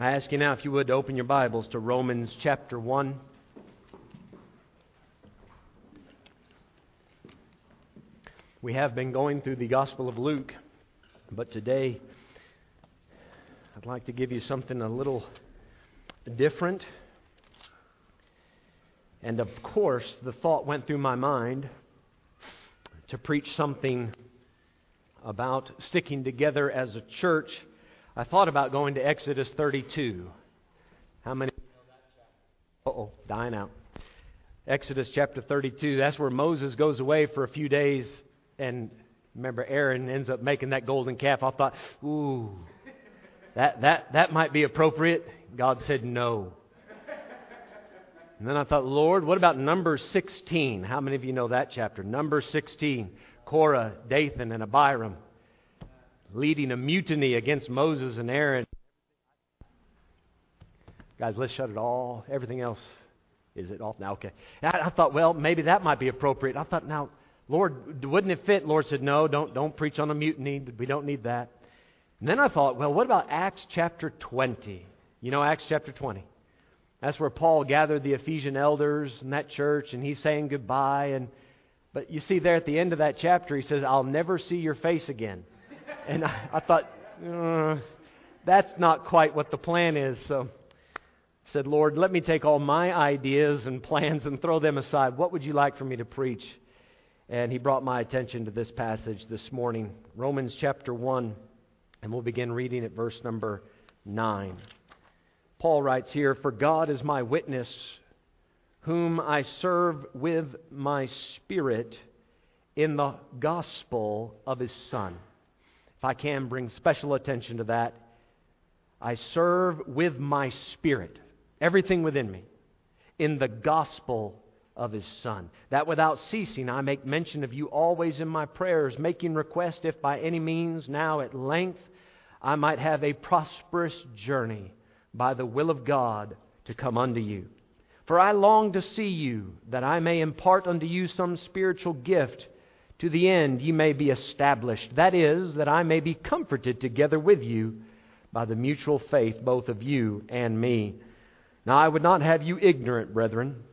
I ask you now if you would open your Bibles to Romans chapter 1. We have been going through the Gospel of Luke, but today I'd like to give you something a little different. And of course, the thought went through my mind to preach something about sticking together as a church I thought about going to Exodus 32. How many? Oh, dying out. Exodus chapter 32. That's where Moses goes away for a few days, and remember, Aaron ends up making that golden calf. I thought, ooh, that, that, that might be appropriate. God said no. And then I thought, Lord, what about Numbers 16? How many of you know that chapter? Numbers 16. Korah, Dathan, and Abiram leading a mutiny against Moses and Aaron. Guys, let's shut it all. Everything else, is it off now? Okay. I, I thought, well, maybe that might be appropriate. I thought, now, Lord, wouldn't it fit? Lord said, no, don't, don't preach on a mutiny. We don't need that. And then I thought, well, what about Acts chapter 20? You know Acts chapter 20. That's where Paul gathered the Ephesian elders in that church, and he's saying goodbye. And but you see there at the end of that chapter, he says, "I'll never see your face again." And I, I thought, uh, that's not quite what the plan is. So I said, Lord, let me take all my ideas and plans and throw them aside. What would you like for me to preach? And he brought my attention to this passage this morning, Romans chapter 1, and we'll begin reading at verse number 9. Paul writes here, For God is my witness, whom I serve with my spirit in the gospel of his Son if I can bring special attention to that, I serve with my spirit, everything within me, in the gospel of his Son. That without ceasing I make mention of you always in my prayers, making request if by any means now at length I might have a prosperous journey by the will of God to come unto you. For I long to see you, that I may impart unto you some spiritual gift to the end ye may be established. That is, that I may be comforted together with you by the mutual faith both of you and me. Now I would not have you ignorant, brethren,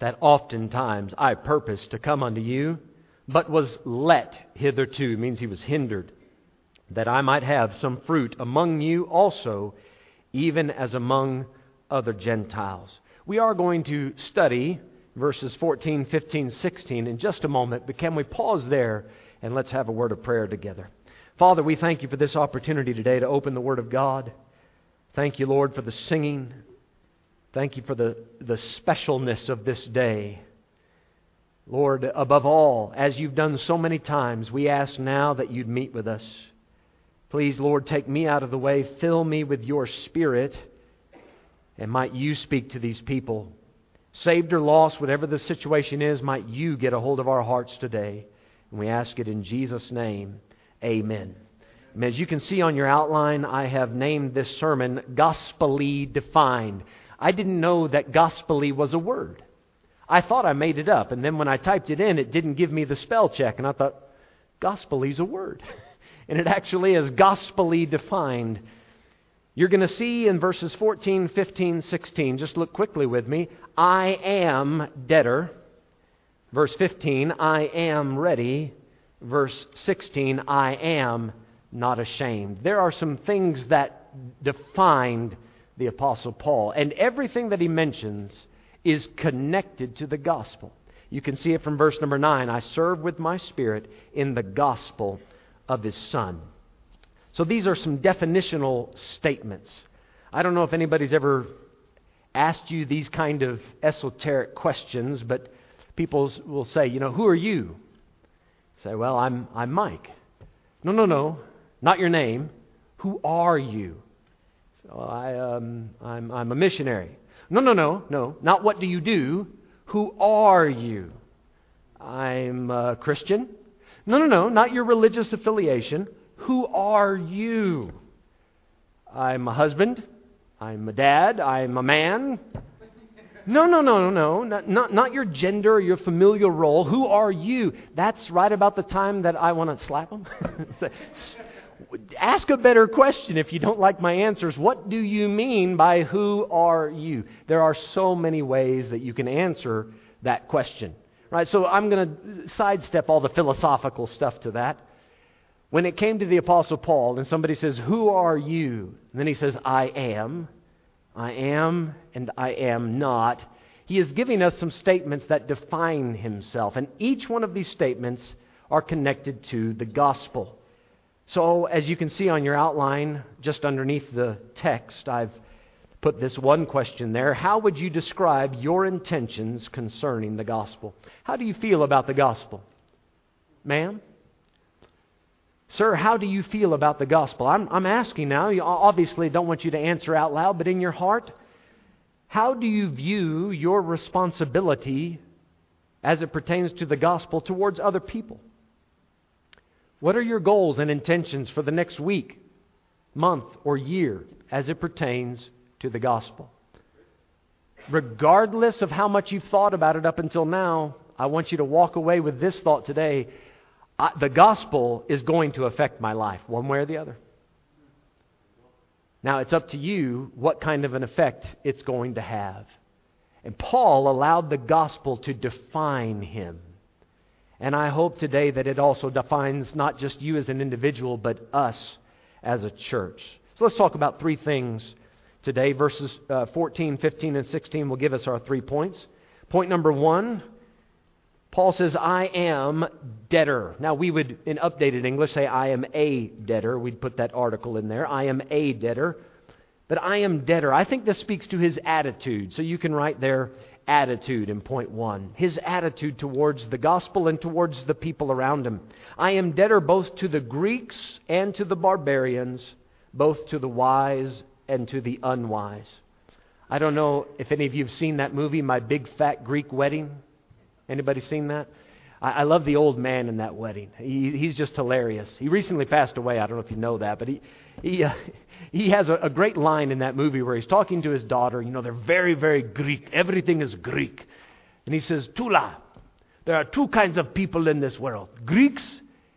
that oftentimes I purposed to come unto you, but was let hitherto, means he was hindered, that I might have some fruit among you also, even as among other Gentiles. We are going to study verses 14, 15, 16 in just a moment, but can we pause there and let's have a word of prayer together? Father, we thank you for this opportunity today to open the Word of God. Thank you, Lord, for the singing. Thank you for the, the specialness of this day. Lord, above all, as you've done so many times, we ask now that you'd meet with us. Please, Lord, take me out of the way, fill me with your Spirit, and might you speak to these people saved or lost, whatever the situation is, might you get a hold of our hearts today. And we ask it in Jesus' name. Amen. As you can see on your outline, I have named this sermon Gospelly Defined. I didn't know that gospelly was a word. I thought I made it up, and then when I typed it in, it didn't give me the spell check, and I thought, is a word. And it actually is gospelly defined. You're going to see in verses 14, 15, 16, just look quickly with me, I am debtor. Verse 15, I am ready. Verse 16, I am not ashamed. There are some things that defined the Apostle Paul, and everything that he mentions is connected to the gospel. You can see it from verse number 9 I serve with my spirit in the gospel of his Son. So these are some definitional statements. I don't know if anybody's ever asked you these kind of esoteric questions, but people will say, you know, who are you? Say, well, I'm, I'm Mike. No, no, no, not your name. Who are you? So I, um, I'm, I'm a missionary. No, no, no, no, not what do you do. Who are you? I'm a Christian. No, no, no, not your religious affiliation. Who are you? I'm a husband. I'm a dad. I'm a man. No, no, no, no, no. Not, not, not your gender or your familial role. Who are you? That's right about the time that I want to slap them. Ask a better question if you don't like my answers. What do you mean by who are you? There are so many ways that you can answer that question. Right? So I'm going to sidestep all the philosophical stuff to that. When it came to the Apostle Paul, and somebody says, Who are you? And then he says, I am. I am, and I am not. He is giving us some statements that define himself. And each one of these statements are connected to the gospel. So, as you can see on your outline, just underneath the text, I've put this one question there. How would you describe your intentions concerning the gospel? How do you feel about the gospel? Ma'am? Sir, how do you feel about the gospel? I'm, I'm asking now. You obviously don't want you to answer out loud, but in your heart, how do you view your responsibility as it pertains to the gospel towards other people? What are your goals and intentions for the next week, month, or year as it pertains to the gospel? Regardless of how much you've thought about it up until now, I want you to walk away with this thought today I, the gospel is going to affect my life, one way or the other. Now, it's up to you what kind of an effect it's going to have. And Paul allowed the gospel to define him. And I hope today that it also defines not just you as an individual, but us as a church. So let's talk about three things today. Verses uh, 14, 15, and 16 will give us our three points. Point number one Paul says, I am debtor. Now, we would, in updated English, say, I am a debtor. We'd put that article in there. I am a debtor. But I am debtor. I think this speaks to his attitude. So you can write there attitude in point one. His attitude towards the gospel and towards the people around him. I am debtor both to the Greeks and to the barbarians, both to the wise and to the unwise. I don't know if any of you have seen that movie, My Big Fat Greek Wedding. Anybody seen that? I, I love the old man in that wedding. He, he's just hilarious. He recently passed away. I don't know if you know that, but he he uh, he has a, a great line in that movie where he's talking to his daughter. You know, they're very very Greek. Everything is Greek, and he says, "Tula, there are two kinds of people in this world: Greeks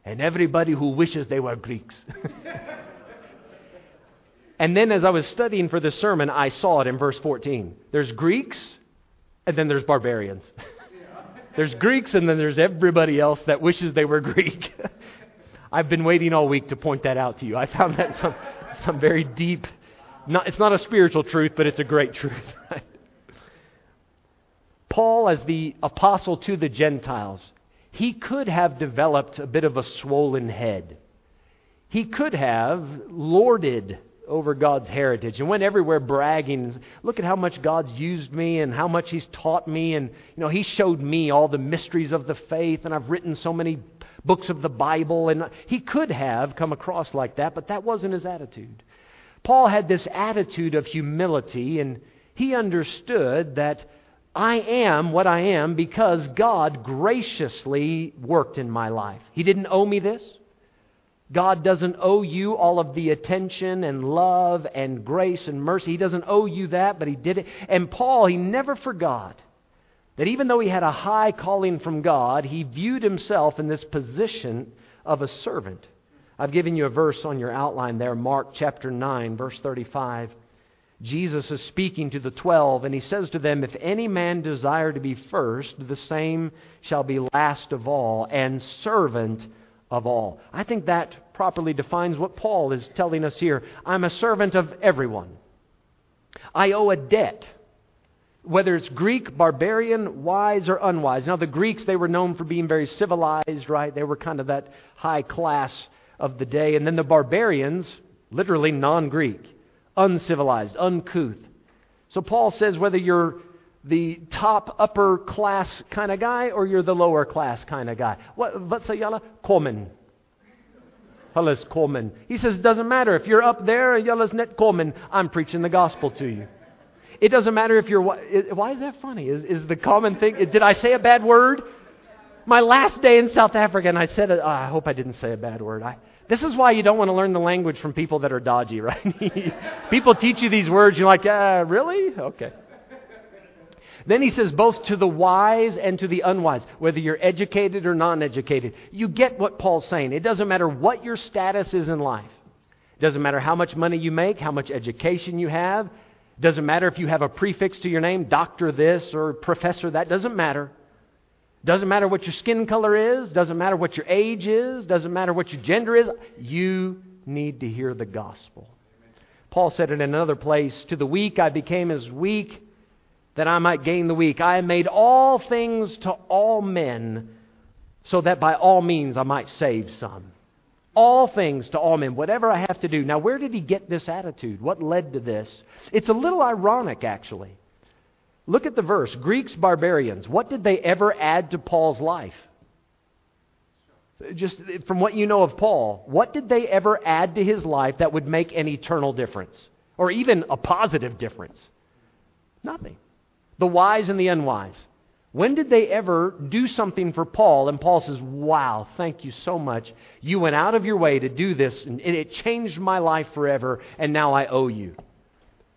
and everybody who wishes they were Greeks." And then as I was studying for this sermon, I saw it in verse 14. There's Greeks, and then there's barbarians. There's Greeks, and then there's everybody else that wishes they were Greek. I've been waiting all week to point that out to you. I found that some, some very deep, not, it's not a spiritual truth, but it's a great truth. Paul, as the apostle to the Gentiles, he could have developed a bit of a swollen head. He could have lorded over God's heritage and went everywhere bragging. Look at how much God's used me and how much He's taught me. And, you know, He showed me all the mysteries of the faith, and I've written so many books of the Bible. And he could have come across like that, but that wasn't his attitude. Paul had this attitude of humility, and he understood that I am what I am because God graciously worked in my life. He didn't owe me this. God doesn't owe you all of the attention and love and grace and mercy. He doesn't owe you that, but He did it. And Paul, he never forgot that even though he had a high calling from God, he viewed himself in this position of a servant. I've given you a verse on your outline there, Mark chapter 9, verse 35. Jesus is speaking to the twelve, and he says to them, If any man desire to be first, the same shall be last of all, and servant of all. I think that properly defines what Paul is telling us here. I'm a servant of everyone. I owe a debt, whether it's Greek, barbarian, wise, or unwise. Now, the Greeks, they were known for being very civilized, right? They were kind of that high class of the day. And then the barbarians, literally non Greek, uncivilized, uncouth. So Paul says whether you're the top upper class kind of guy or you're the lower class kind of guy. What, vad säger alla? Komen. Alles komen. He says, it doesn't matter. If you're up there, yellas net komen, I'm preaching the gospel to you. It doesn't matter if you're. Why is that funny? Is, is the common thing. Did I say a bad word? My last day in South Africa, and I said, oh, I hope I didn't say a bad word. I, this is why you don't want to learn the language from people that are dodgy, right? people teach you these words, you're like, uh, really? Okay. Then he says, both to the wise and to the unwise, whether you're educated or non educated. You get what Paul's saying. It doesn't matter what your status is in life, it doesn't matter how much money you make, how much education you have. It doesn't matter if you have a prefix to your name, doctor this or professor that. Doesn't matter. Doesn't matter what your skin color is. Doesn't matter what your age is. Doesn't matter what your gender is. You need to hear the gospel. Paul said it in another place To the weak I became as weak that I might gain the weak. I made all things to all men so that by all means I might save some. All things to all men, whatever I have to do. Now, where did he get this attitude? What led to this? It's a little ironic, actually. Look at the verse Greeks, barbarians. What did they ever add to Paul's life? Just from what you know of Paul, what did they ever add to his life that would make an eternal difference? Or even a positive difference? Nothing. The wise and the unwise. When did they ever do something for Paul? And Paul says, Wow, thank you so much. You went out of your way to do this, and it changed my life forever, and now I owe you.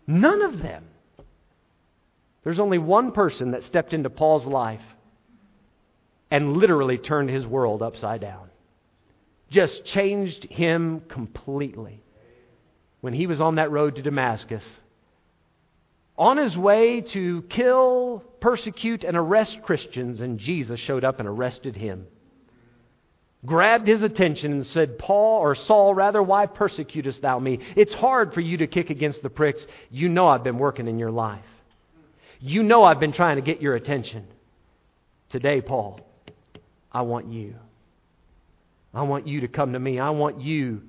None of them. There's only one person that stepped into Paul's life and literally turned his world upside down. Just changed him completely. When he was on that road to Damascus, on his way to kill, persecute, and arrest Christians, and Jesus showed up and arrested him. Grabbed his attention and said, Paul, or Saul rather, why persecutest thou me? It's hard for you to kick against the pricks. You know I've been working in your life. You know I've been trying to get your attention. Today, Paul, I want you. I want you to come to me. I want you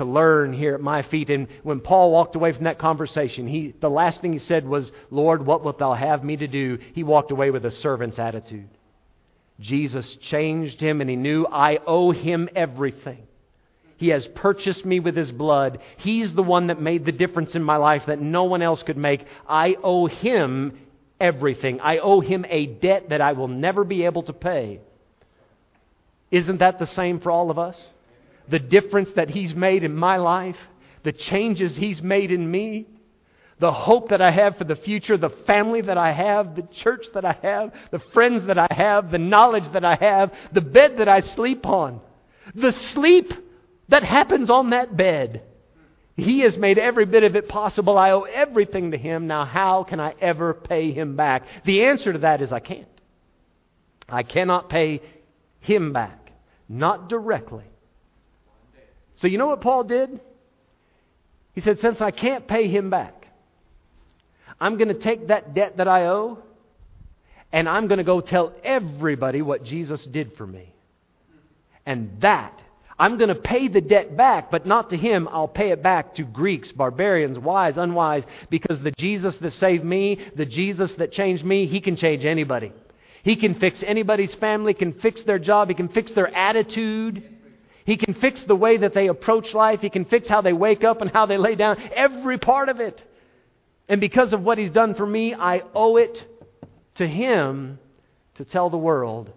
to learn here at my feet. And when Paul walked away from that conversation, he, the last thing he said was, Lord, what wilt thou have me to do? He walked away with a servant's attitude. Jesus changed him, and he knew, I owe him everything. He has purchased me with his blood. He's the one that made the difference in my life that no one else could make. I owe him everything. I owe him a debt that I will never be able to pay. Isn't that the same for all of us? The difference that he's made in my life, the changes he's made in me, the hope that I have for the future, the family that I have, the church that I have, the friends that I have, the knowledge that I have, the bed that I sleep on, the sleep that happens on that bed. He has made every bit of it possible. I owe everything to Him. Now, how can I ever pay Him back? The answer to that is I can't. I cannot pay Him back. Not directly. So, you know what Paul did? He said, Since I can't pay Him back, I'm going to take that debt that I owe and I'm going to go tell everybody what Jesus did for me. And that I'm going to pay the debt back, but not to him. I'll pay it back to Greeks, barbarians, wise, unwise, because the Jesus that saved me, the Jesus that changed me, he can change anybody. He can fix anybody's family, can fix their job, he can fix their attitude. He can fix the way that they approach life. He can fix how they wake up and how they lay down. Every part of it. And because of what he's done for me, I owe it to him to tell the world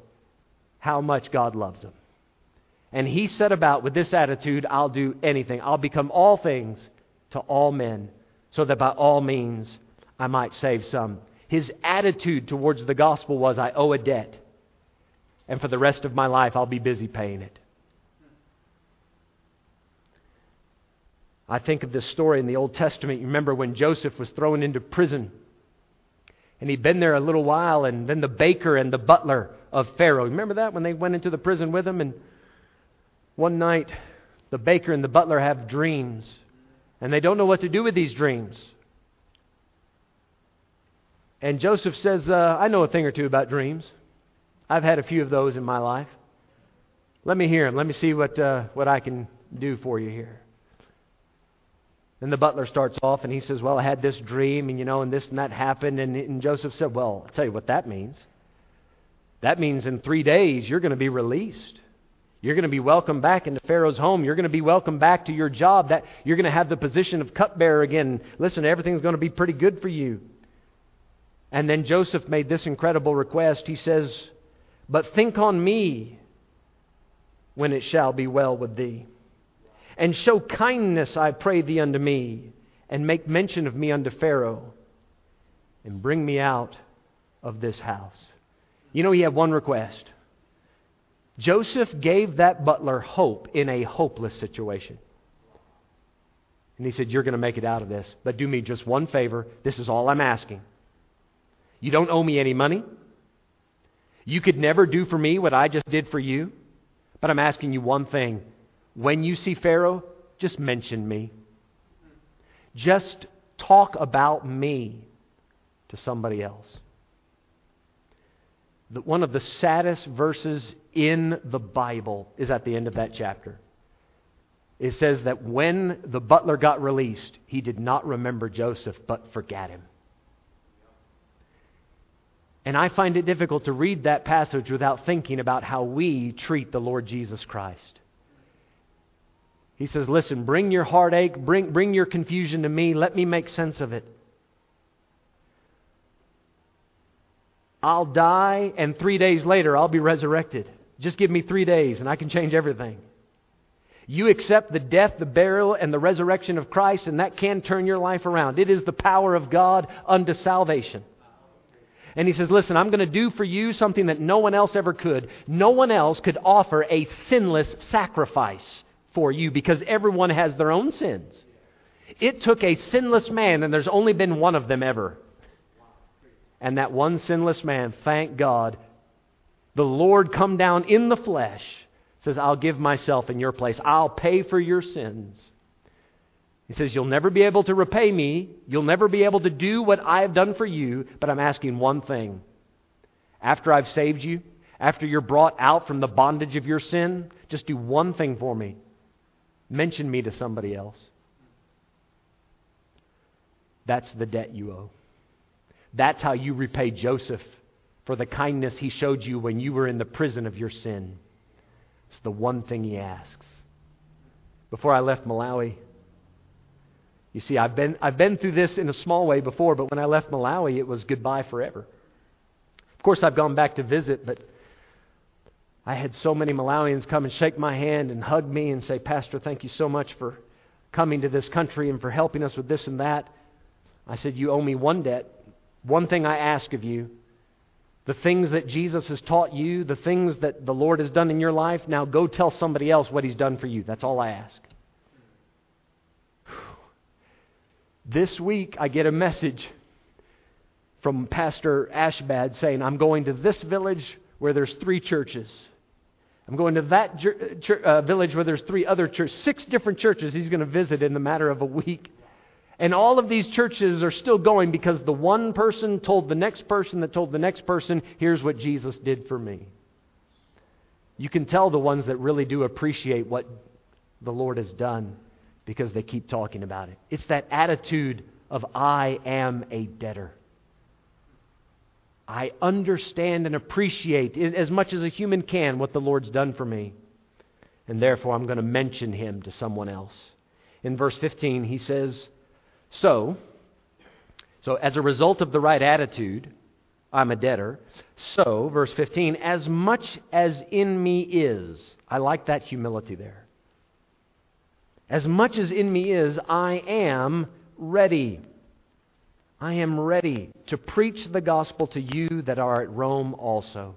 how much God loves them. And he set about with this attitude I'll do anything. I'll become all things to all men, so that by all means I might save some. His attitude towards the gospel was I owe a debt, and for the rest of my life I'll be busy paying it. I think of this story in the Old Testament. You remember when Joseph was thrown into prison, and he'd been there a little while, and then the baker and the butler of Pharaoh. Remember that when they went into the prison with him? And one night, the baker and the butler have dreams, and they don't know what to do with these dreams. And Joseph says, uh, I know a thing or two about dreams. I've had a few of those in my life. Let me hear them. Let me see what, uh, what I can do for you here. Then the butler starts off and he says, Well, I had this dream, and you know, and this and that happened. And, and Joseph said, Well, I'll tell you what that means. That means in three days you're going to be released. You're going to be welcomed back into Pharaoh's home. You're going to be welcomed back to your job. That you're going to have the position of cupbearer again. Listen, everything's going to be pretty good for you. And then Joseph made this incredible request. He says, "But think on me when it shall be well with thee, and show kindness, I pray thee, unto me, and make mention of me unto Pharaoh, and bring me out of this house. You know, he had one request. Joseph gave that butler hope in a hopeless situation. And he said, You're going to make it out of this, but do me just one favor. This is all I'm asking. You don't owe me any money. You could never do for me what I just did for you. But I'm asking you one thing. When you see Pharaoh, just mention me. Just talk about me to somebody else. One of the saddest verses in the Bible is at the end of that chapter. It says that when the butler got released, he did not remember Joseph, but forgot him. And I find it difficult to read that passage without thinking about how we treat the Lord Jesus Christ. He says, Listen, bring your heartache, bring, bring your confusion to me, let me make sense of it. I'll die, and three days later, I'll be resurrected. Just give me three days, and I can change everything. You accept the death, the burial, and the resurrection of Christ, and that can turn your life around. It is the power of God unto salvation. And he says, Listen, I'm going to do for you something that no one else ever could. No one else could offer a sinless sacrifice for you because everyone has their own sins. It took a sinless man, and there's only been one of them ever. And that one sinless man, thank God, the Lord come down in the flesh, says, I'll give myself in your place. I'll pay for your sins. He says, You'll never be able to repay me. You'll never be able to do what I have done for you, but I'm asking one thing. After I've saved you, after you're brought out from the bondage of your sin, just do one thing for me. Mention me to somebody else. That's the debt you owe. That's how you repay Joseph for the kindness he showed you when you were in the prison of your sin. It's the one thing he asks. Before I left Malawi, you see, I've been, I've been through this in a small way before, but when I left Malawi, it was goodbye forever. Of course, I've gone back to visit, but I had so many Malawians come and shake my hand and hug me and say, Pastor, thank you so much for coming to this country and for helping us with this and that. I said, You owe me one debt. One thing I ask of you the things that Jesus has taught you, the things that the Lord has done in your life, now go tell somebody else what He's done for you. That's all I ask. This week, I get a message from Pastor Ashbad saying, I'm going to this village where there's three churches. I'm going to that ch- uh, village where there's three other churches, six different churches he's going to visit in the matter of a week. And all of these churches are still going because the one person told the next person that told the next person, here's what Jesus did for me. You can tell the ones that really do appreciate what the Lord has done because they keep talking about it. It's that attitude of, I am a debtor. I understand and appreciate as much as a human can what the Lord's done for me. And therefore, I'm going to mention him to someone else. In verse 15, he says, So, so as a result of the right attitude, I'm a debtor. So, verse 15, as much as in me is, I like that humility there. As much as in me is, I am ready. I am ready to preach the gospel to you that are at Rome also.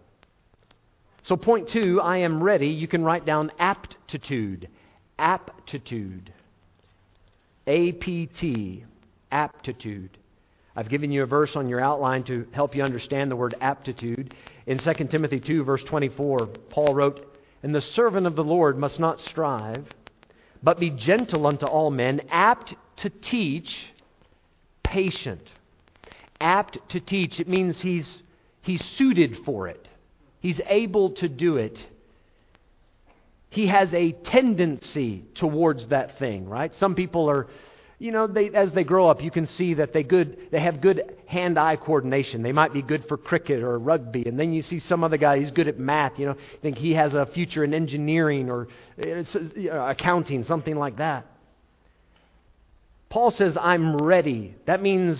So, point two, I am ready. You can write down aptitude. Aptitude. A P T. Aptitude. I've given you a verse on your outline to help you understand the word aptitude. In 2 Timothy 2, verse 24, Paul wrote, And the servant of the Lord must not strive but be gentle unto all men, apt to teach, patient. Apt to teach, it means he's, he's suited for it, he's able to do it. He has a tendency towards that thing, right? Some people are you know, they, as they grow up, you can see that they, good, they have good hand eye coordination. They might be good for cricket or rugby. And then you see some other guy, he's good at math. You know, think he has a future in engineering or uh, uh, accounting, something like that. Paul says, I'm ready. That means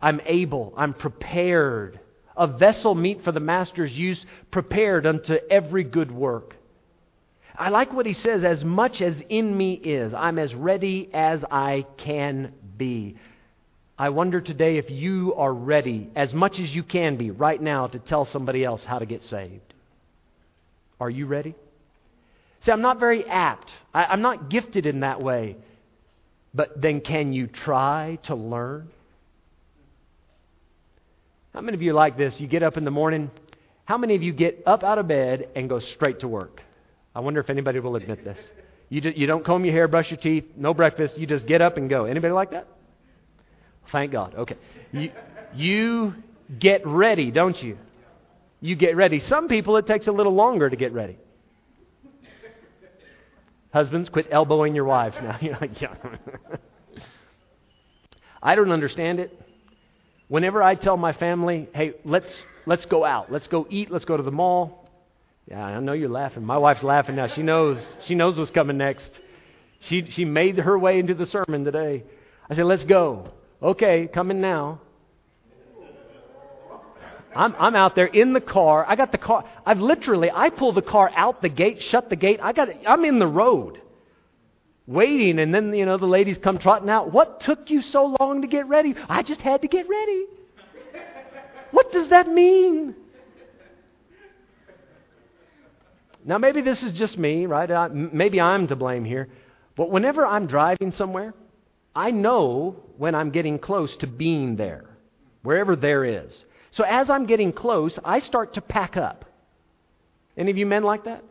I'm able, I'm prepared. A vessel meet for the master's use, prepared unto every good work. I like what he says as much as in me is, I'm as ready as I can be. I wonder today if you are ready, as much as you can be right now, to tell somebody else how to get saved. Are you ready? See, I'm not very apt. I, am not gifted in that way. But then can you try to learn? How many of you like this? You get up in the morning. How many of you get up out of bed and go straight to work? I wonder if anybody will admit this. You, just, you don't comb your hair, brush your teeth, no breakfast. You just get up and go. Anybody like that? Thank God. Okay. You, you get ready, don't you? You get ready. Some people, it takes a little longer to get ready. Husbands, quit elbowing your wives now. You're like, yeah. I don't understand it. Whenever I tell my family, hey, let's, let's go out, let's go eat, let's go to the mall. Yeah, I know you're laughing. My wife's laughing now. She knows, she knows what's coming next. She, she made her way into the sermon today. I said, let's go. Okay, coming now. I'm, I'm out there in the car. I got the car. I've literally, I pull the car out the gate, shut the gate. I got, I'm in the road waiting, and then, you know, the ladies come trotting out. What took you so long to get ready? I just had to get ready. What does that mean? Now, maybe this is just me, right? Maybe I'm to blame here. But whenever I'm driving somewhere, I know when I'm getting close to being there, wherever there is. So as I'm getting close, I start to pack up. Any of you men like that?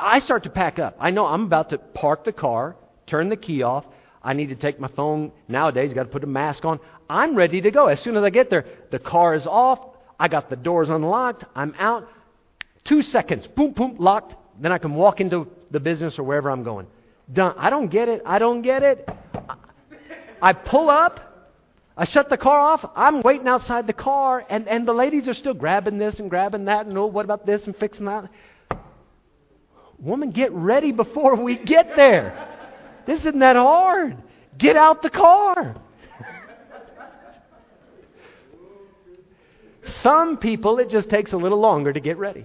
I start to pack up. I know I'm about to park the car, turn the key off. I need to take my phone. Nowadays, got to put a mask on. I'm ready to go. As soon as I get there, the car is off. I got the doors unlocked. I'm out. Two seconds, boom, boom, locked. Then I can walk into the business or wherever I'm going. Done. I don't get it. I don't get it. I pull up. I shut the car off. I'm waiting outside the car, and, and the ladies are still grabbing this and grabbing that, and oh, what about this and fixing that? Woman, get ready before we get there. This isn't that hard. Get out the car. Some people, it just takes a little longer to get ready.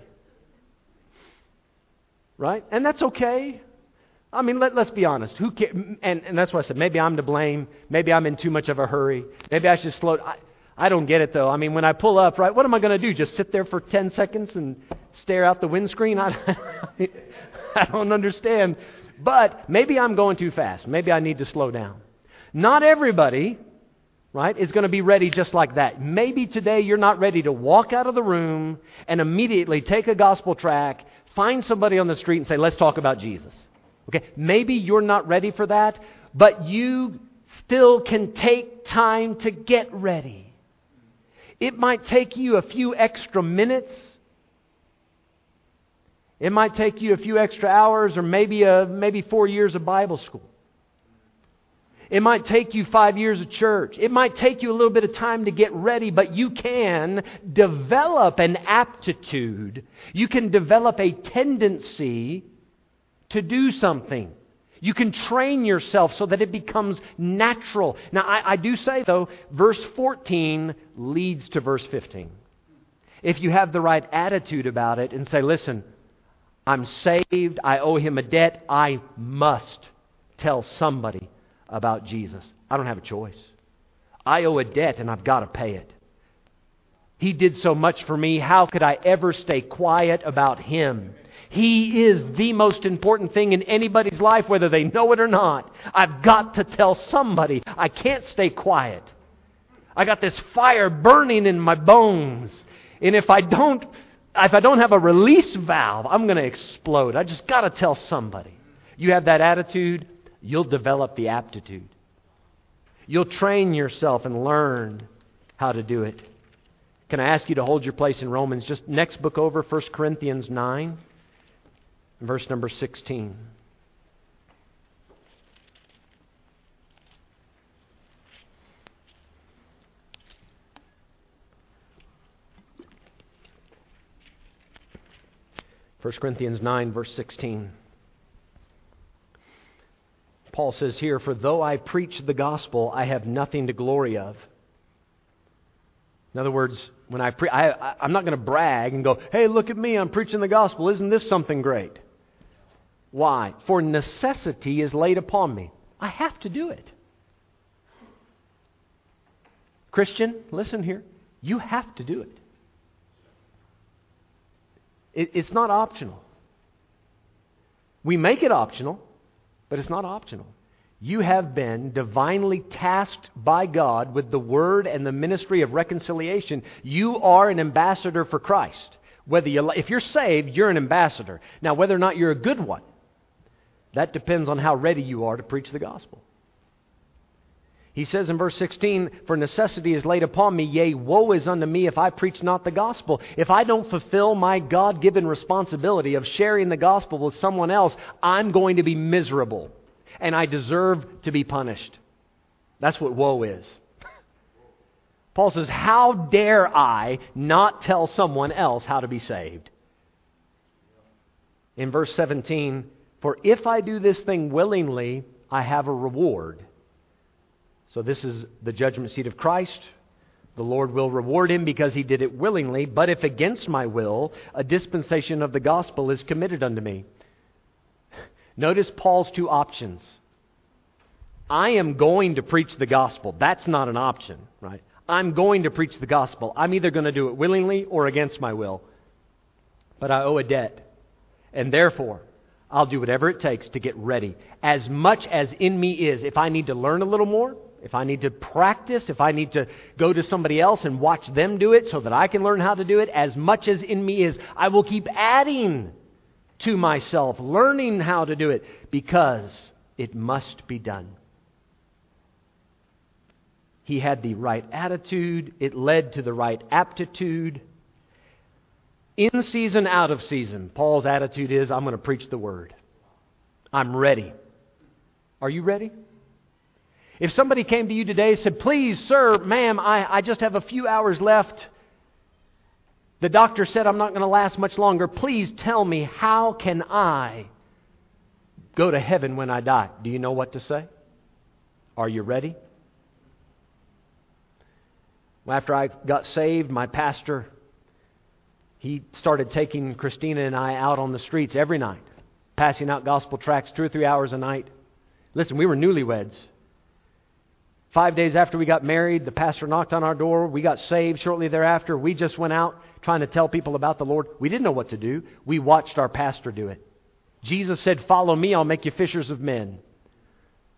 Right? And that's okay. I mean, let, us be honest. Who cares? And, and that's why I said maybe I'm to blame. Maybe I'm in too much of a hurry. Maybe I should slow. I, I don't get it though. I mean, when I pull up, right? What am I going to do? Just sit there for ten seconds and stare out the windscreen? I, I don't understand. But maybe I'm going too fast. Maybe I need to slow down. Not everybody, right, is going to be ready just like that. Maybe today you're not ready to walk out of the room and immediately take a gospel tract, find somebody on the street and say, "Let's talk about Jesus." Okay, maybe you're not ready for that, but you still can take time to get ready. It might take you a few extra minutes. It might take you a few extra hours or maybe, a, maybe four years of Bible school. It might take you five years of church. It might take you a little bit of time to get ready, but you can develop an aptitude. You can develop a tendency to do something. You can train yourself so that it becomes natural. Now, I, I, do say, though, verse 14 leads to verse 15. If you have the right attitude about it and say, listen, I'm saved, I owe him a debt, I must tell somebody about Jesus. I don't have a choice. I owe a debt and I've got to pay it. He did so much for me. How could I ever stay quiet about him? He is the most important thing in anybody's life, whether they know it or not. I've got to tell somebody. I can't stay quiet. I got this fire burning in my bones. And if I don't if I don't have a release valve, I'm going to explode. I just got to tell somebody. You have that attitude, you'll develop the aptitude. You'll train yourself and learn how to do it. Can I ask you to hold your place in Romans? Just next book over, 1 Corinthians 9 verse number 16. First Corinthians 9, verse 16. Paul says here, For though I preach the gospel, I have nothing to glory of. In other words, when I pre- I, I'm not going to brag and go, hey, look at me, I'm preaching the gospel. Isn't this something great? Why? For necessity is laid upon me. I have to do it. Christian, listen here. You have to do it. it it's not optional. We make it optional, but it's not optional. You have been divinely tasked by God with the word and the ministry of reconciliation. You are an ambassador for Christ. Whether you, if you're saved, you're an ambassador. Now, whether or not you're a good one, that depends on how ready you are to preach the gospel. He says in verse 16, For necessity is laid upon me, yea, woe is unto me if I preach not the gospel. If I don't fulfill my God given responsibility of sharing the gospel with someone else, I'm going to be miserable, and I deserve to be punished. That's what woe is. Paul says, How dare I not tell someone else how to be saved? In verse 17, For if I do this thing willingly, I have a reward. So, this is the judgment seat of Christ. The Lord will reward him because he did it willingly. But if against my will, a dispensation of the gospel is committed unto me. Notice Paul's two options. I am going to preach the gospel. That's not an option, right? I'm going to preach the gospel. I'm either going to do it willingly or against my will. But I owe a debt. And therefore, I'll do whatever it takes to get ready. As much as in me is. If I need to learn a little more, if I need to practice, if I need to go to somebody else and watch them do it so that I can learn how to do it, as much as in me is, I will keep adding to myself, learning how to do it, because it must be done. He had the right attitude, it led to the right aptitude. In season, out of season, Paul's attitude is I'm going to preach the word. I'm ready. Are you ready? If somebody came to you today and said, Please, sir, ma'am, I, I just have a few hours left. The doctor said I'm not going to last much longer. Please tell me, how can I go to heaven when I die? Do you know what to say? Are you ready? Well, After I got saved, my pastor, he started taking Christina and I out on the streets every night, passing out gospel tracts two or three hours a night. Listen, we were newlyweds. Five days after we got married, the pastor knocked on our door. We got saved shortly thereafter. We just went out trying to tell people about the Lord. We didn't know what to do. We watched our pastor do it. Jesus said, Follow me, I'll make you fishers of men.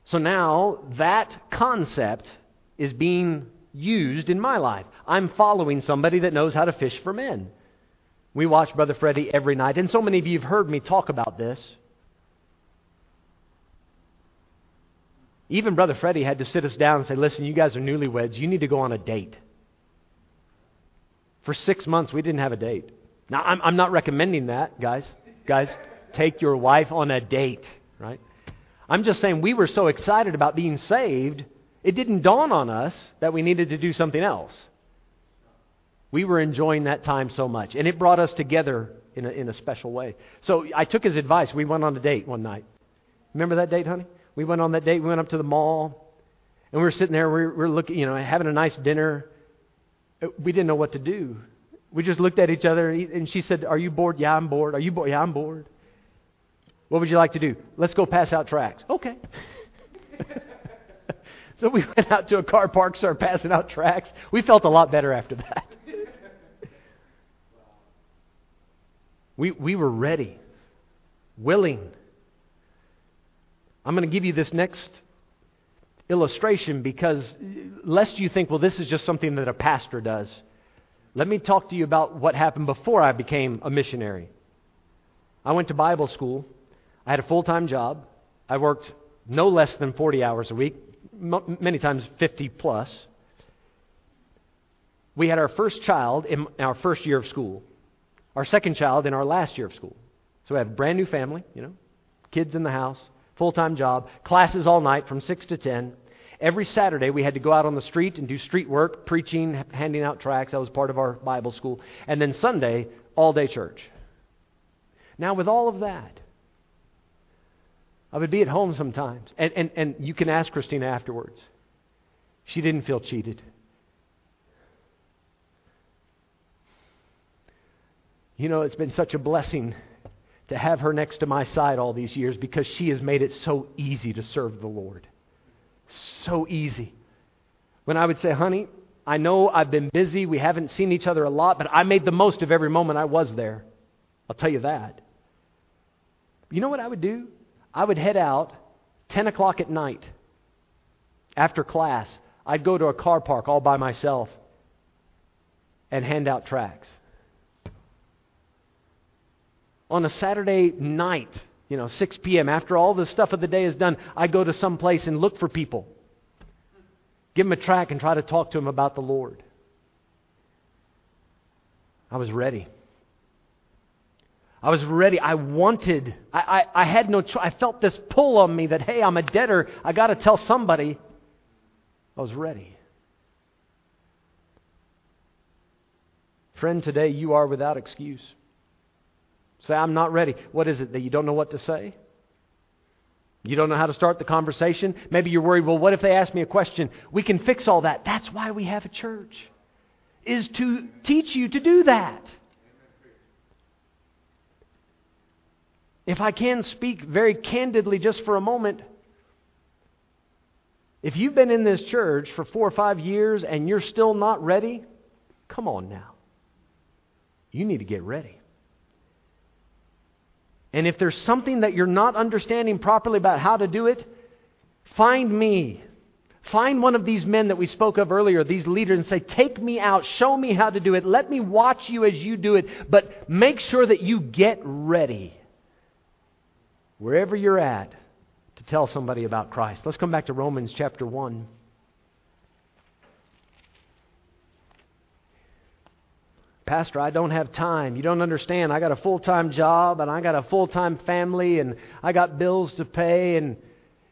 So now that concept is being used in my life. I'm following somebody that knows how to fish for men. We watch Brother Freddie every night, and so many of you have heard me talk about this. Even Brother Freddie had to sit us down and say, Listen, you guys are newlyweds. You need to go on a date. For six months, we didn't have a date. Now, I'm, I'm not recommending that, guys. Guys, take your wife on a date, right? I'm just saying we were so excited about being saved, it didn't dawn on us that we needed to do something else. We were enjoying that time so much, and it brought us together in a, in a special way. So I took his advice. We went on a date one night. Remember that date, honey? We went on that date. We went up to the mall, and we were sitting there. We were looking, you know, having a nice dinner. Uh, we didn't know what to do. We just looked at each other, and she said, "Are you bored? Yeah, I'm bored. Are you bored? Yeah, I'm bored. What would you like to do? Let's go pass out tracts. Okay." so we went out to a car park, started passing out tracts. We felt a lot better after that. We we were ready, willing I'm going to give you this next illustration because lest you think, well, this is just something that a pastor does. Let me talk to you about what happened before I became a missionary. I went to Bible school. I had a full time job. I worked no less than 40 hours a week, many times 50 plus. We had our first child in our first year of school, our second child in our last year of school. So we have a brand new family, you know, kids in the house full time job, classes all night from 6 to 10. Every Saturday, we had to go out on the street and do street work, preaching, handing out tracts. That was part of our Bible school. And then Sunday, all day church. Now, with all of that, I would be at home sometimes. And, and, and you can ask Christina afterwards. She didn't feel cheated. You know, it's been such a blessing to have her next to my side all these years because she has made it so easy to serve the Lord. So easy. When I would say, honey, I know I've been busy. We haven't seen each other a lot, but I made the most of every moment I was there. I'll tell you that. You know what I would do? I would head out 10 o'clock at night after class. I'd go to a car park all by myself and hand out tracts. On a Saturday night, you know, 6 p.m., after all the stuff of the day is done, I go to some place and look for people. Give them a tract and try to talk to them about the Lord. I was ready. I was ready. I wanted, I, I, I had no choice. I felt this pull on me that, hey, I'm a debtor. I got to tell somebody. I was ready. Friend, today you are without excuse. Say, I'm not ready. What is it that you don't know what to say? You don't know how to start the conversation? Maybe you're worried, well, what if they ask me a question? We can fix all that. That's why we have a church, is to teach you to do that. If I can speak very candidly just for a moment, if you've been in this church for four or five years and you're still not ready, come on now. You need to get ready. And if there's something that you're not understanding properly about how to do it, find me. Find one of these men that we spoke of earlier, these leaders, and say, Take me out, show me how to do it, let me watch you as you do it, but make sure that you get ready wherever you're at to tell somebody about Christ. Let's come back to Romans chapter 1. Pastor, I don't have time. You don't understand. I got a full time job and I got a full time family and I got bills to pay. And,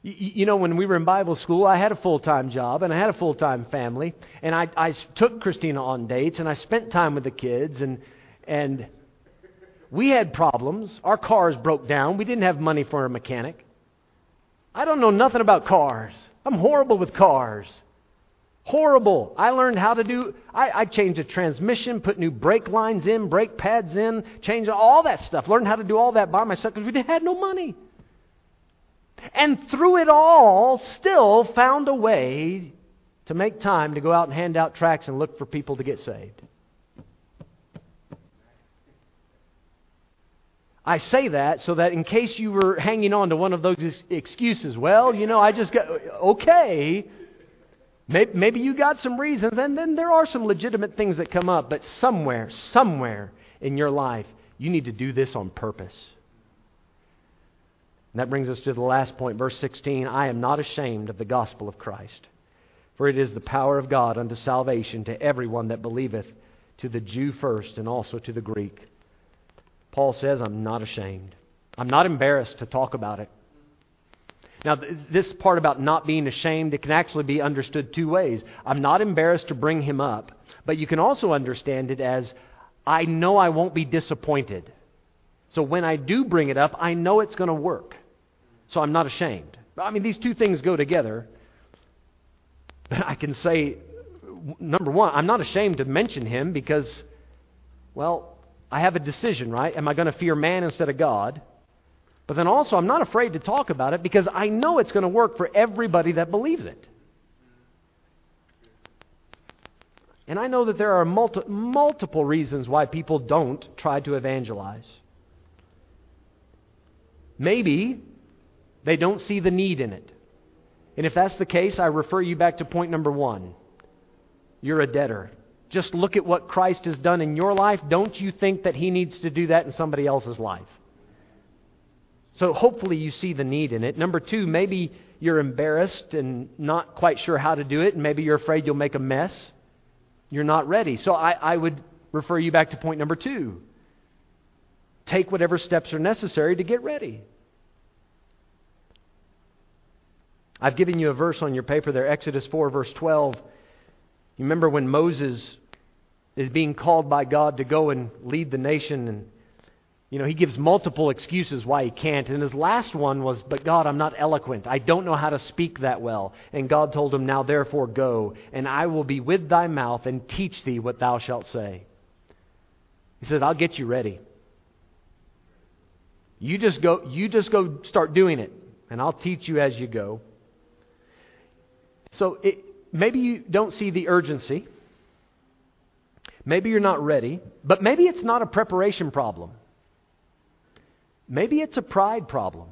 you know, when we were in Bible school, I had a full time job and I had a full time family. And I, I took Christina on dates and I spent time with the kids. And, and we had problems. Our cars broke down. We didn't have money for a mechanic. I don't know nothing about cars. I'm horrible with cars. Horrible. I learned how to do, I, I changed the transmission, put new brake lines in, brake pads in, changed all that stuff. Learned how to do all that by myself because we had no money. And through it all, still found a way to make time to go out and hand out tracts and look for people to get saved. I say that so that in case you were hanging on to one of those excuses, well, you know, I just got, okay, Maybe, maybe you got some reasons, and then there are some legitimate things that come up, but somewhere, somewhere in your life, you need to do this on purpose. And that brings us to the last point, verse 16 I am not ashamed of the gospel of Christ, for it is the power of God unto salvation to everyone that believeth, to the Jew first, and also to the Greek. Paul says, I'm not ashamed. I'm not embarrassed to talk about it. Now, this part about not being ashamed, it can actually be understood two ways. I'm not embarrassed to bring him up, but you can also understand it as I know I won't be disappointed. So when I do bring it up, I know it's going to work. So I'm not ashamed. I mean, these two things go together. But I can say, number one, I'm not ashamed to mention him because, well, I have a decision, right? Am I going to fear man instead of God? But then also, I'm not afraid to talk about it because I know it's going to work for everybody that believes it. And I know that there are multi- multiple reasons why people don't try to evangelize. Maybe they don't see the need in it. And if that's the case, I refer you back to point number one. You're a debtor. Just look at what Christ has done in your life. Don't you think that He needs to do that in somebody else's life? So hopefully you see the need in it. Number two, maybe you're embarrassed and not quite sure how to do it, and maybe you're afraid you'll make a mess. You're not ready. So I, I would refer you back to point number two. Take whatever steps are necessary to get ready. I've given you a verse on your paper there, Exodus 4, verse 12. You remember when Moses is being called by God to go and lead the nation and you know, he gives multiple excuses why he can't. And his last one was, But God, I'm not eloquent. I don't know how to speak that well. And God told him, Now therefore go, and I will be with thy mouth and teach thee what thou shalt say. He said, I'll get you ready. You just go, you just go start doing it, and I'll teach you as you go. So it, maybe you don't see the urgency. Maybe you're not ready, but maybe it's not a preparation problem. Maybe it's a pride problem.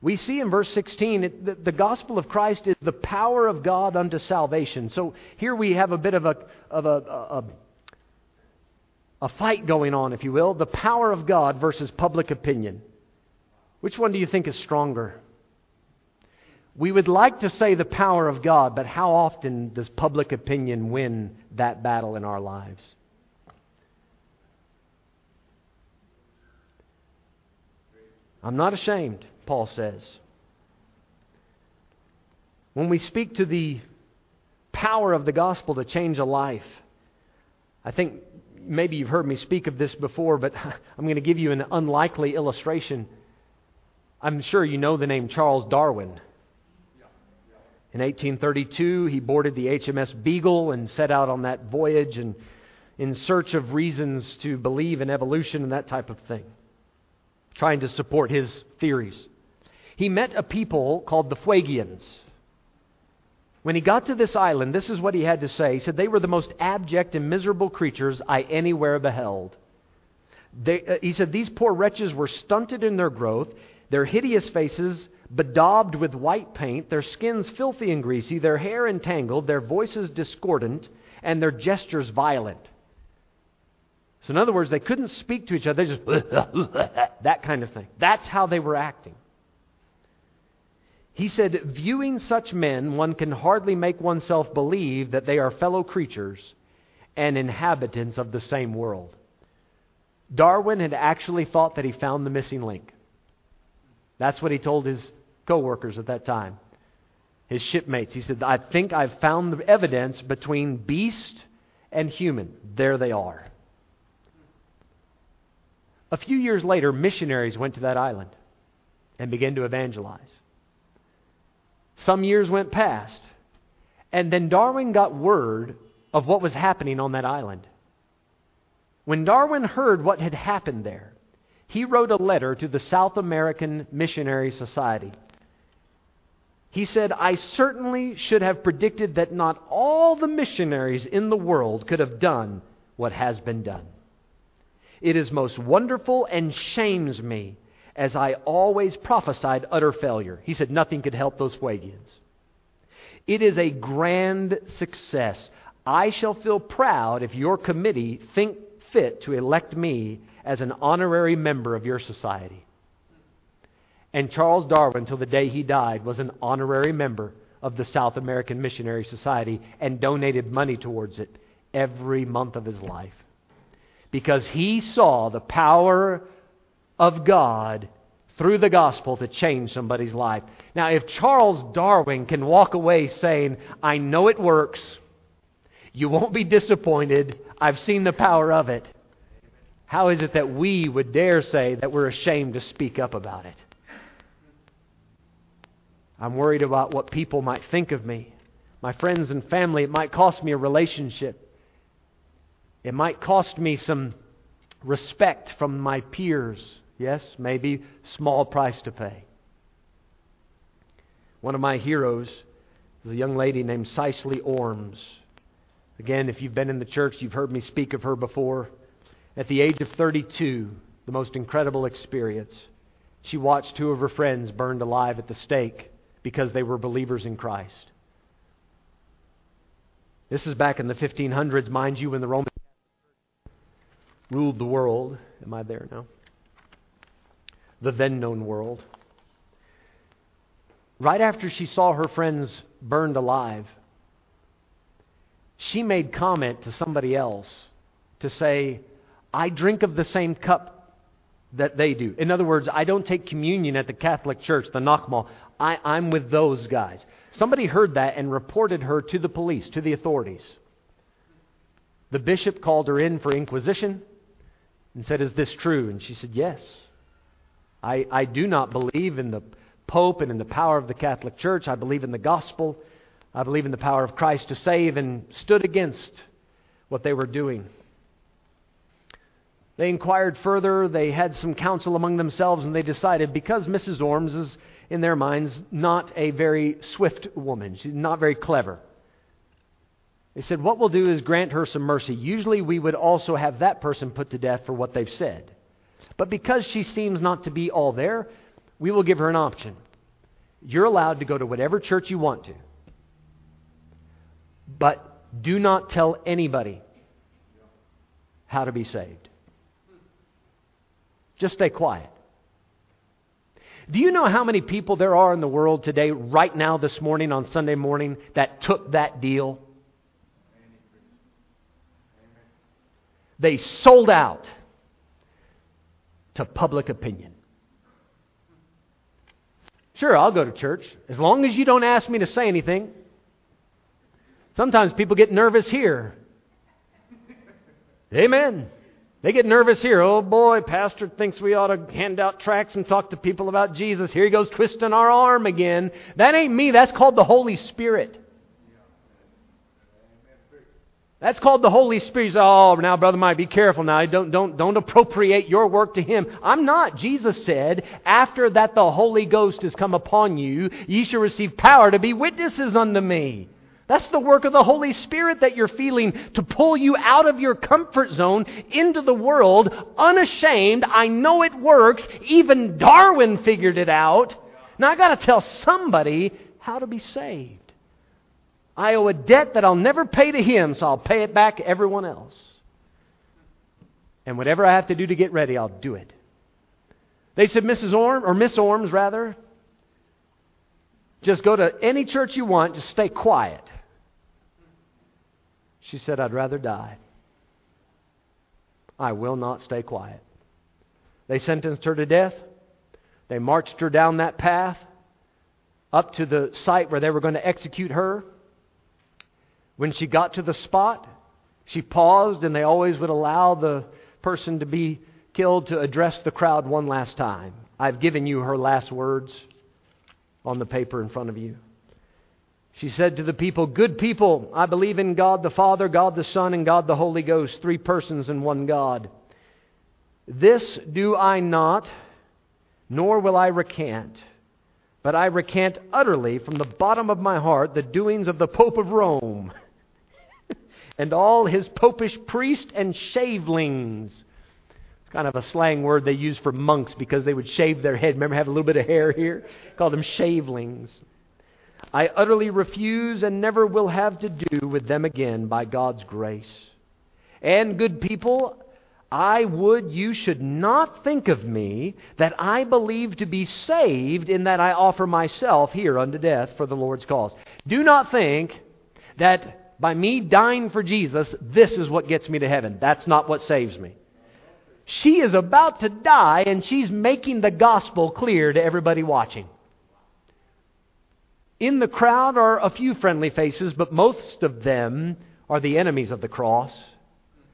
We see in verse 16 it, the, the, gospel of Christ is the power of God unto salvation. So here we have a bit of a, of a, a, a fight going on, if you will. The power of God versus public opinion. Which one do you think is stronger? We would like to say the power of God, but how often does public opinion win that battle in our lives? I'm not ashamed, Paul says. When we speak to the power of the gospel to change a life, I think maybe you've heard me speak of this before, but I'm going to give you an unlikely illustration. I'm sure you know the name Charles Darwin. In 1832, he boarded the HMS Beagle and set out on that voyage and in search of reasons to believe in evolution and that type of thing, trying to support his theories. He met a people called the Fuegians. When he got to this island, this is what he had to say. He said, They were the most abject and miserable creatures I anywhere beheld. They, uh, he said, These poor wretches were stunted in their growth, their hideous faces bedaubed with white paint, their skins filthy and greasy, their hair entangled, their voices discordant, and their gestures violent. So, in other words, they couldn't speak to each other, they just that kind of thing. That's how they were acting. He said, Viewing such men, one can hardly make oneself believe that they are fellow creatures and inhabitants of the same world. Darwin had actually thought that he found the missing link. That's what he told his co-workers at that time, his shipmates. He said, I think I've found the evidence between beast and human. There they are. A few years later, missionaries went to that island and began to evangelize. Some years went past, and then Darwin got word of what was happening on that island. When Darwin heard what had happened there, he wrote a letter to the South American Missionary Society. He said, I certainly should have predicted that not all the missionaries in the world could have done what has been done. It is most wonderful and shames me, as I always prophesied utter failure. He said, Nothing could help those Fuegians. It is a grand success. I shall feel proud if your committee think fit to elect me as an honorary member of your society. And Charles Darwin, till the day he died, was an honorary member of the South American Missionary Society and donated money towards it every month of his life. Because he saw the power of God through the gospel to change somebody's life. Now, if Charles Darwin can walk away saying, I know it works, you won't be disappointed, I've seen the power of it, how is it that we would dare say that we're ashamed to speak up about it? I'm worried about what people might think of me. My friends and family, it might cost me a relationship. It might cost me some respect from my peers. Yes, maybe small price to pay. One of my heroes is a young lady named Cicely Ormes. Again, if you've been in the church, you've heard me speak of her before. At the age of 32, the most incredible experience. She watched two of her friends burned alive at the stake because they were believers in Christ. This is back in the 1500s, mind you, when the Roman ruled the world. Am I there now? The then known world. Right after she saw her friends burned alive, she made comment to somebody else to say, I drink of the same cup that they do. In other words, I don't take communion at the Catholic Church, the Nagmaal. I, I'm with those guys. Somebody heard that and reported her to the police, to the authorities. The bishop called her in for inquisition and said, Is this true? And she said, Yes. I, I do not believe in the Pope and in the power of the Catholic Church. I believe in the gospel. I believe in the power of Christ to save, and stood against what they were doing. They inquired further. They had some counsel among themselves, and they decided because Mrs. Ormes is, in their minds, not a very swift woman, she's not very clever. They said, What we'll do is grant her some mercy. Usually we would also have that person put to death for what they've said. But because she seems not to be all there, we will give her an option. You're allowed to go to whatever church you want to. But do not tell anybody how to be saved. Just stay quiet. Do you know how many people there are in the world today, right now, this morning, on Sunday morning, that took that deal? They sold out to public opinion. Sure, I'll go to church as long as you don't ask me to say anything. Sometimes people get nervous here. Amen. They get nervous here. Oh boy, pastor thinks we ought to hand out tracts and talk to people about Jesus. Here he goes twisting our arm again. That ain't me. That's called the Holy Spirit. That's called the Holy Spirit. Oh, now, Brother Mike, be careful now. Don't, don't, don't appropriate your work to Him. I'm not. Jesus said, after that the Holy Ghost has come upon you, ye shall receive power to be witnesses unto me. That's the work of the Holy Spirit that you're feeling to pull you out of your comfort zone into the world unashamed. I know it works. Even Darwin figured it out. Now I got to tell somebody how to be saved. I owe a debt that I'll never pay to him, so I'll pay it back to everyone else. And whatever I have to do to get ready, I'll do it. They said, Mrs. Orm, or Miss Ormes rather, just go to any church you want, just stay quiet. She said, I'd rather die. I will not stay quiet. They sentenced her to death. They marched her down that path up to the site where they were going to execute her. When she got to the spot, she paused, and they always would allow the person to be killed to address the crowd one last time. I've given you her last words on the paper in front of you. She said to the people, Good people, I believe in God the Father, God the Son, and God the Holy Ghost, three persons in one God. This do I not, nor will I recant, but I recant utterly from the bottom of my heart the doings of the Pope of Rome and all his popish priests and shavelings. It's kind of a slang word they use for monks because they would shave their head. Remember, have a little bit of hair here? Call them shavelings. I utterly refuse and never will have to do with them again by God's grace. And, good people, I would you should not think of me that I believe to be saved in that I offer myself here unto death for the Lord's cause. Do not think that by me dying for Jesus, this is what gets me to heaven. That's not what saves me. She is about to die, and she's making the gospel clear to everybody watching. In the crowd are a few friendly faces, but most of them are the enemies of the cross.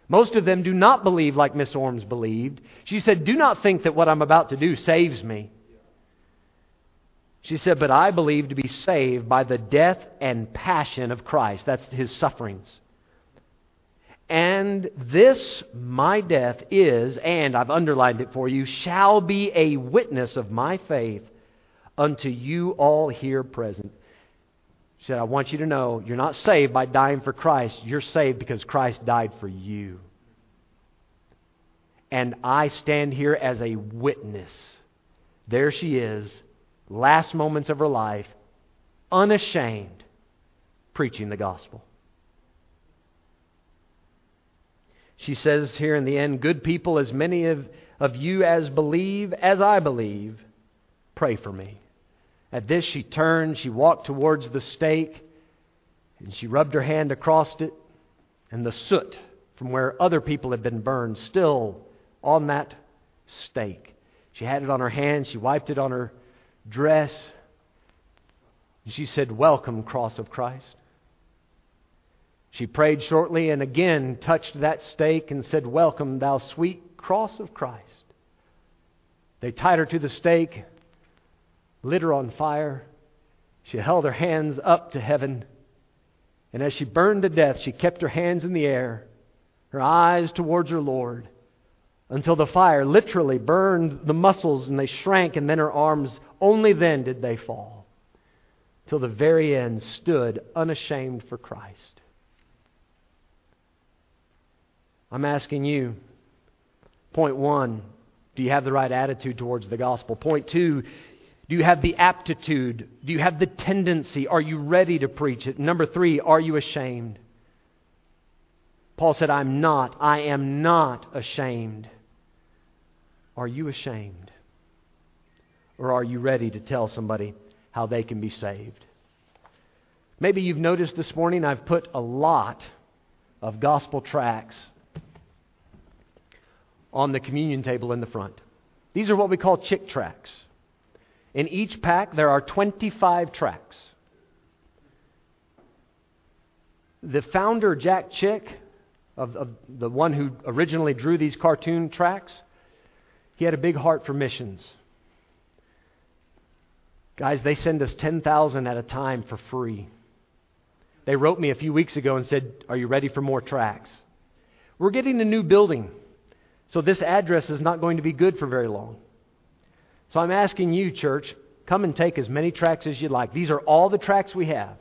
Most of them do not believe like Miss Ormes believed. She said, Do not think that what I'm about to do saves me. She said, But I believe to be saved by the death and passion of Christ. That's his sufferings. And this, my death, is, and I've underlined it for you, shall be a witness of my faith unto you all here present. She said, I want you to know you're not saved by dying for Christ. You're saved because Christ died for you. And I stand here as a witness. There she is, last moments of her life, unashamed, preaching the gospel. She says here in the end, Good people, as many of, of you as believe, as I believe, pray for me. At this, she turned, she walked towards the stake, and she rubbed her hand across it, and the soot from where other people had been burned still on that stake. She had it on her hand, she wiped it on her dress, she said, Welcome, cross of Christ. She prayed shortly and again touched that stake and said, Welcome, thou sweet cross of Christ. They tied her to the stake lit her on fire. She held her hands up to heaven. And as she burned to death, she kept her hands in the air, her eyes towards her Lord, until the fire literally burned the muscles and they shrank, and then her arms, only then did they fall. Till the very end, stood unashamed for Christ. I'm asking you, point one, do you have the right attitude towards the gospel? Point two, do you have the aptitude? Do you have the tendency? Are you ready to preach it? Number three, are you ashamed? Paul said, I'm not. I am not ashamed. Are you ashamed? Or are you ready to tell somebody how they can be saved? Maybe you've noticed this morning I've put a lot of gospel tracts on the communion table in the front. These are what we call chick tracts. In each pack, there are 25 tracts. The founder, Jack Chick, of, of, the one who originally drew these cartoon tracts, he had a big heart for missions. Guys, they send us 10,000 at a time for free. They wrote me a few weeks ago and said, Are you ready for more tracts? We're getting a new building, so this address is not going to be good for very long. So I'm asking you, church, come and take as many tracts as you'd like. These are all the tracts we have.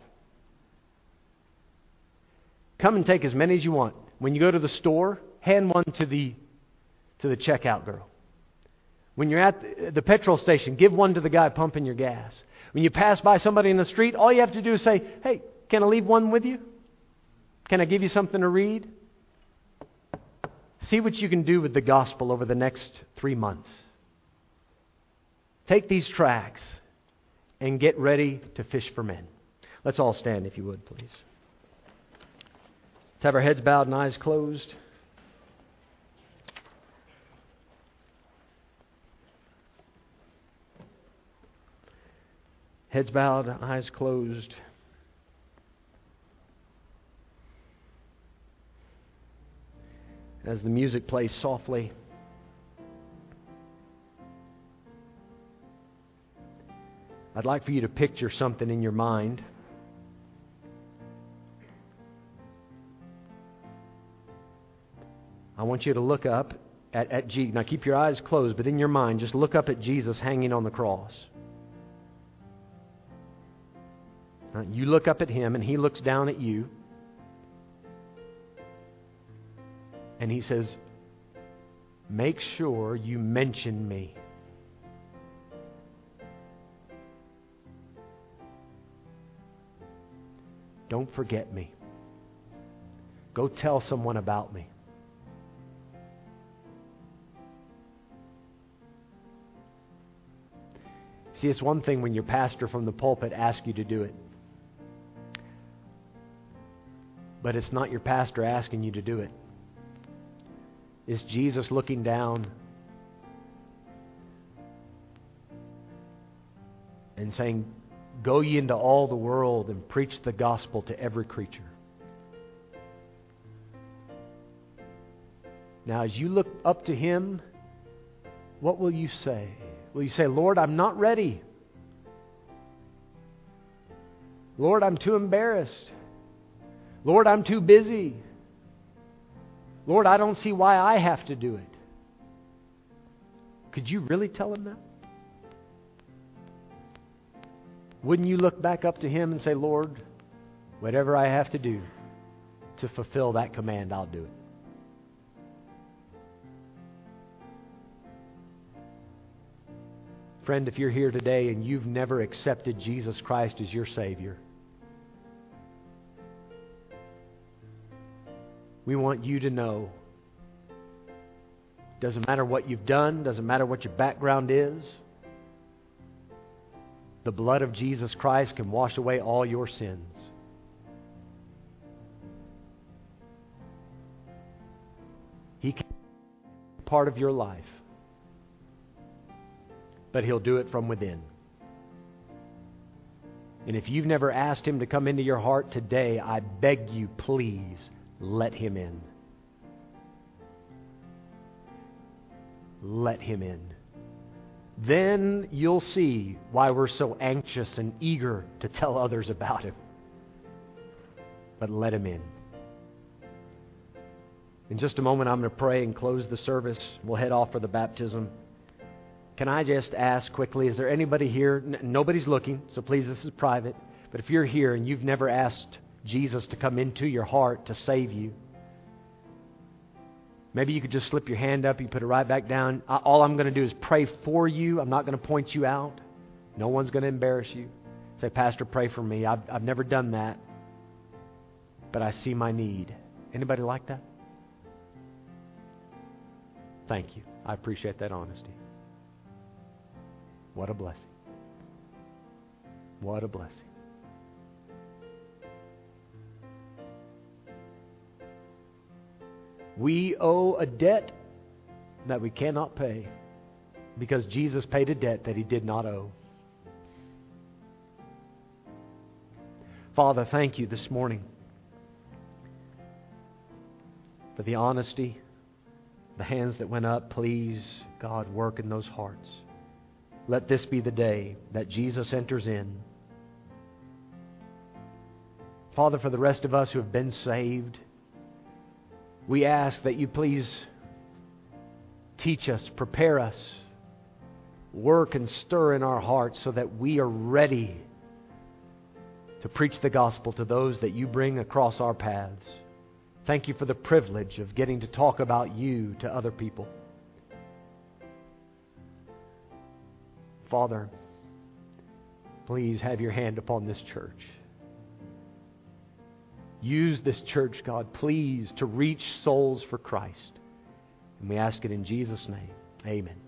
Come and take as many as you want. When you go to the store, hand one to the to the checkout girl. When you're at the petrol station, give one to the guy pumping your gas. When you pass by somebody in the street, all you have to do is say, "Hey, can I leave one with you? Can I give you something to read?" See what you can do with the gospel over the next 3 months. Take these tracts and get ready to fish for men. Let's all stand, if you would, please. Let's have our heads bowed and eyes closed. Heads bowed, eyes closed. As the music plays softly, I'd like for you to picture something in your mind. I want you to look up at, at Jesus. Now keep your eyes closed, but in your mind, just look up at Jesus hanging on the cross. You look up at him, and he looks down at you. And he says, Make sure you mention me. Don't forget me. Go tell someone about me. See, it's one thing when your pastor from the pulpit asks you to do it. But it's not your pastor asking you to do it. It's Jesus looking down and saying, Go ye into all the world and preach the gospel to every creature. Now, as you look up to Him, what will you say? Will you say, Lord, I'm not ready? Lord, I'm too embarrassed. Lord, I'm too busy. Lord, I don't see why I have to do it. Could you really tell him that? Wouldn't you look back up to Him and say, Lord, whatever I have to do to fulfill that command, I'll do it? Friend, if you're here today and you've never accepted Jesus Christ as your Savior, we want you to know doesn't matter what you've done, doesn't matter what your background is. The blood of Jesus Christ can wash away all your sins. He can be part of your life, but He'll do it from within. And if you've never asked Him to come into your heart today, I beg you, please let Him in. Let Him in then you'll see why we're so anxious and eager to tell others about Him. But let Him in. In just a moment, I'm going to pray and close the service. We'll head off for the baptism. Can I just ask quickly, is there anybody here? N- nobody's looking, so please, this is private. But if you're here and you've never asked Jesus to come into your heart to save you, Maybe you could just slip your hand up, you put it right back down. All I'm going to do is pray for you. I'm not going to point you out. No one's going to embarrass you. Say, Pastor, pray for me. I've, I've never done that, but I see my need. Anybody like that? Thank you. I appreciate that honesty. What a blessing. What a blessing. We owe a debt that we cannot pay because Jesus paid a debt that he did not owe. Father, thank you this morning for the honesty, the hands that went up. Please, God, work in those hearts. Let this be the day that Jesus enters in. Father, for the rest of us who have been saved, we ask that you please teach us, prepare us, work and stir in our hearts so that we are ready to preach the gospel to those that you bring across our paths. Thank you for the privilege of getting to talk about you to other people. Father, please have your hand upon this church. Use this church, God, please, to reach souls for Christ. And we ask it in Jesus' name. Amen.